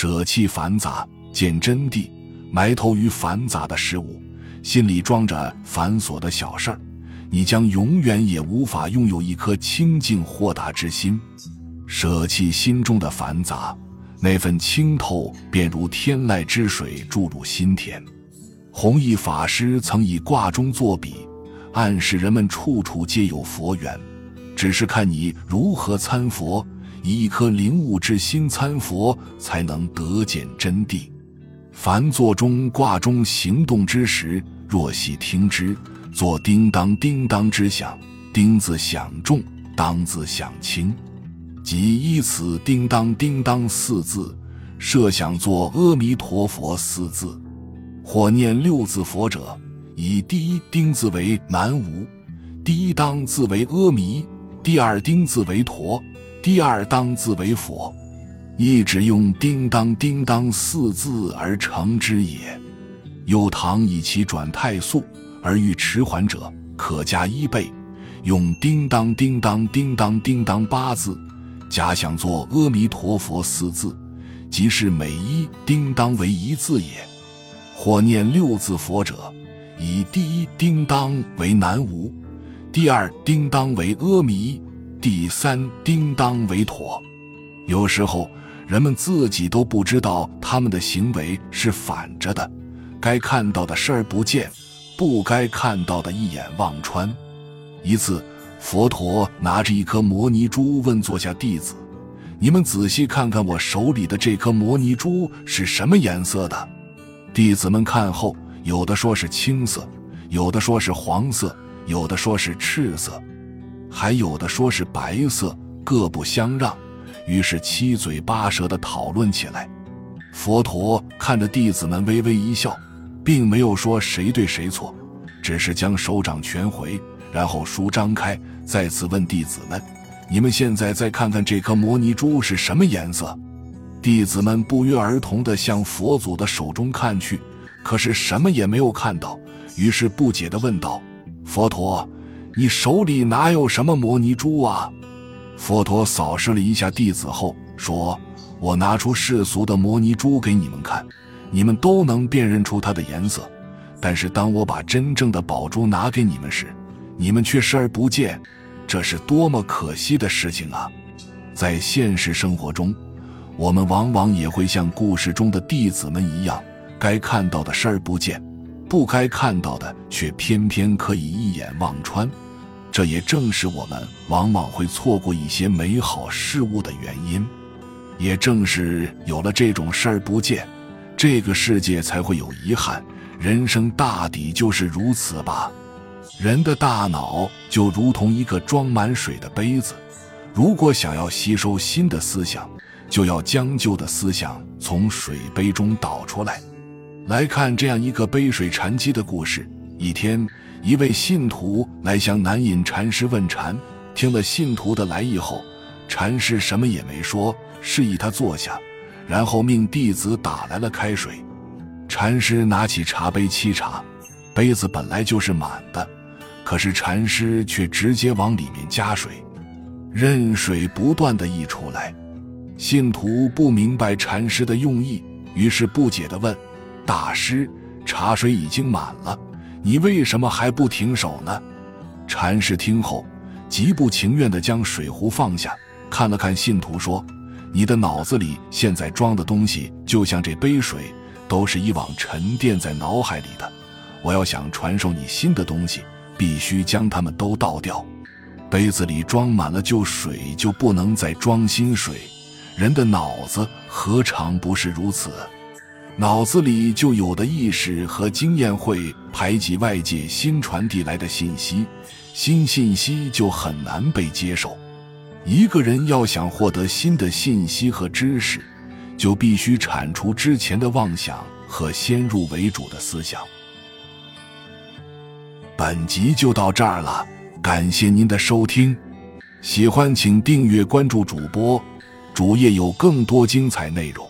舍弃繁杂，见真谛，埋头于繁杂的事物，心里装着繁琐的小事儿，你将永远也无法拥有一颗清净豁达之心。舍弃心中的繁杂，那份清透便如天籁之水注入心田。弘一法师曾以卦中作比，暗示人们处处皆有佛缘，只是看你如何参佛。以一颗灵悟之心参佛，才能得见真谛。凡坐中卦中行动之时，若细听之，作叮当叮当之响，叮字响重，当字响轻，即依此叮当叮当四字，设想作阿弥陀佛四字。或念六字佛者，以第一丁字为南无，第一当字为阿弥，第二丁字为陀。第二当字为佛，一直用叮当叮当四字而成之也。有唐以其转太速而欲迟缓者，可加一倍，用叮当叮当叮当叮当八字，假想作阿弥陀佛四字，即是每一叮当为一字也。或念六字佛者，以第一叮当为南无，第二叮当为阿弥。第三，叮当为妥。有时候人们自己都不知道他们的行为是反着的，该看到的视而不见，不该看到的一眼望穿。一次，佛陀拿着一颗摩尼珠问座下弟子：“你们仔细看看我手里的这颗摩尼珠是什么颜色的？”弟子们看后，有的说是青色，有的说是黄色，有的说是赤色。还有的说是白色，各不相让，于是七嘴八舌地讨论起来。佛陀看着弟子们微微一笑，并没有说谁对谁错，只是将手掌全回，然后书张开，再次问弟子们：“你们现在再看看这颗摩尼珠是什么颜色？”弟子们不约而同地向佛祖的手中看去，可是什么也没有看到，于是不解地问道：“佛陀。”你手里哪有什么摩尼珠啊？佛陀扫视了一下弟子后说：“我拿出世俗的摩尼珠给你们看，你们都能辨认出它的颜色。但是当我把真正的宝珠拿给你们时，你们却视而不见，这是多么可惜的事情啊！”在现实生活中，我们往往也会像故事中的弟子们一样，该看到的视而不见，不该看到的却偏偏可以一眼望穿。这也正是我们往往会错过一些美好事物的原因，也正是有了这种视而不见，这个世界才会有遗憾。人生大抵就是如此吧。人的大脑就如同一个装满水的杯子，如果想要吸收新的思想，就要将旧的思想从水杯中倒出来。来看这样一个杯水禅机的故事：一天。一位信徒来向南隐禅师问禅，听了信徒的来意后，禅师什么也没说，示意他坐下，然后命弟子打来了开水。禅师拿起茶杯沏茶，杯子本来就是满的，可是禅师却直接往里面加水，任水不断的溢出来。信徒不明白禅师的用意，于是不解的问：“大师，茶水已经满了。”你为什么还不停手呢？禅师听后，极不情愿地将水壶放下，看了看信徒，说：“你的脑子里现在装的东西，就像这杯水，都是以往沉淀在脑海里的。我要想传授你新的东西，必须将它们都倒掉。杯子里装满了旧水，就不能再装新水。人的脑子何尝不是如此？”脑子里就有的意识和经验会排挤外界新传递来的信息，新信息就很难被接受。一个人要想获得新的信息和知识，就必须铲除之前的妄想和先入为主的思想。本集就到这儿了，感谢您的收听，喜欢请订阅关注主播，主页有更多精彩内容。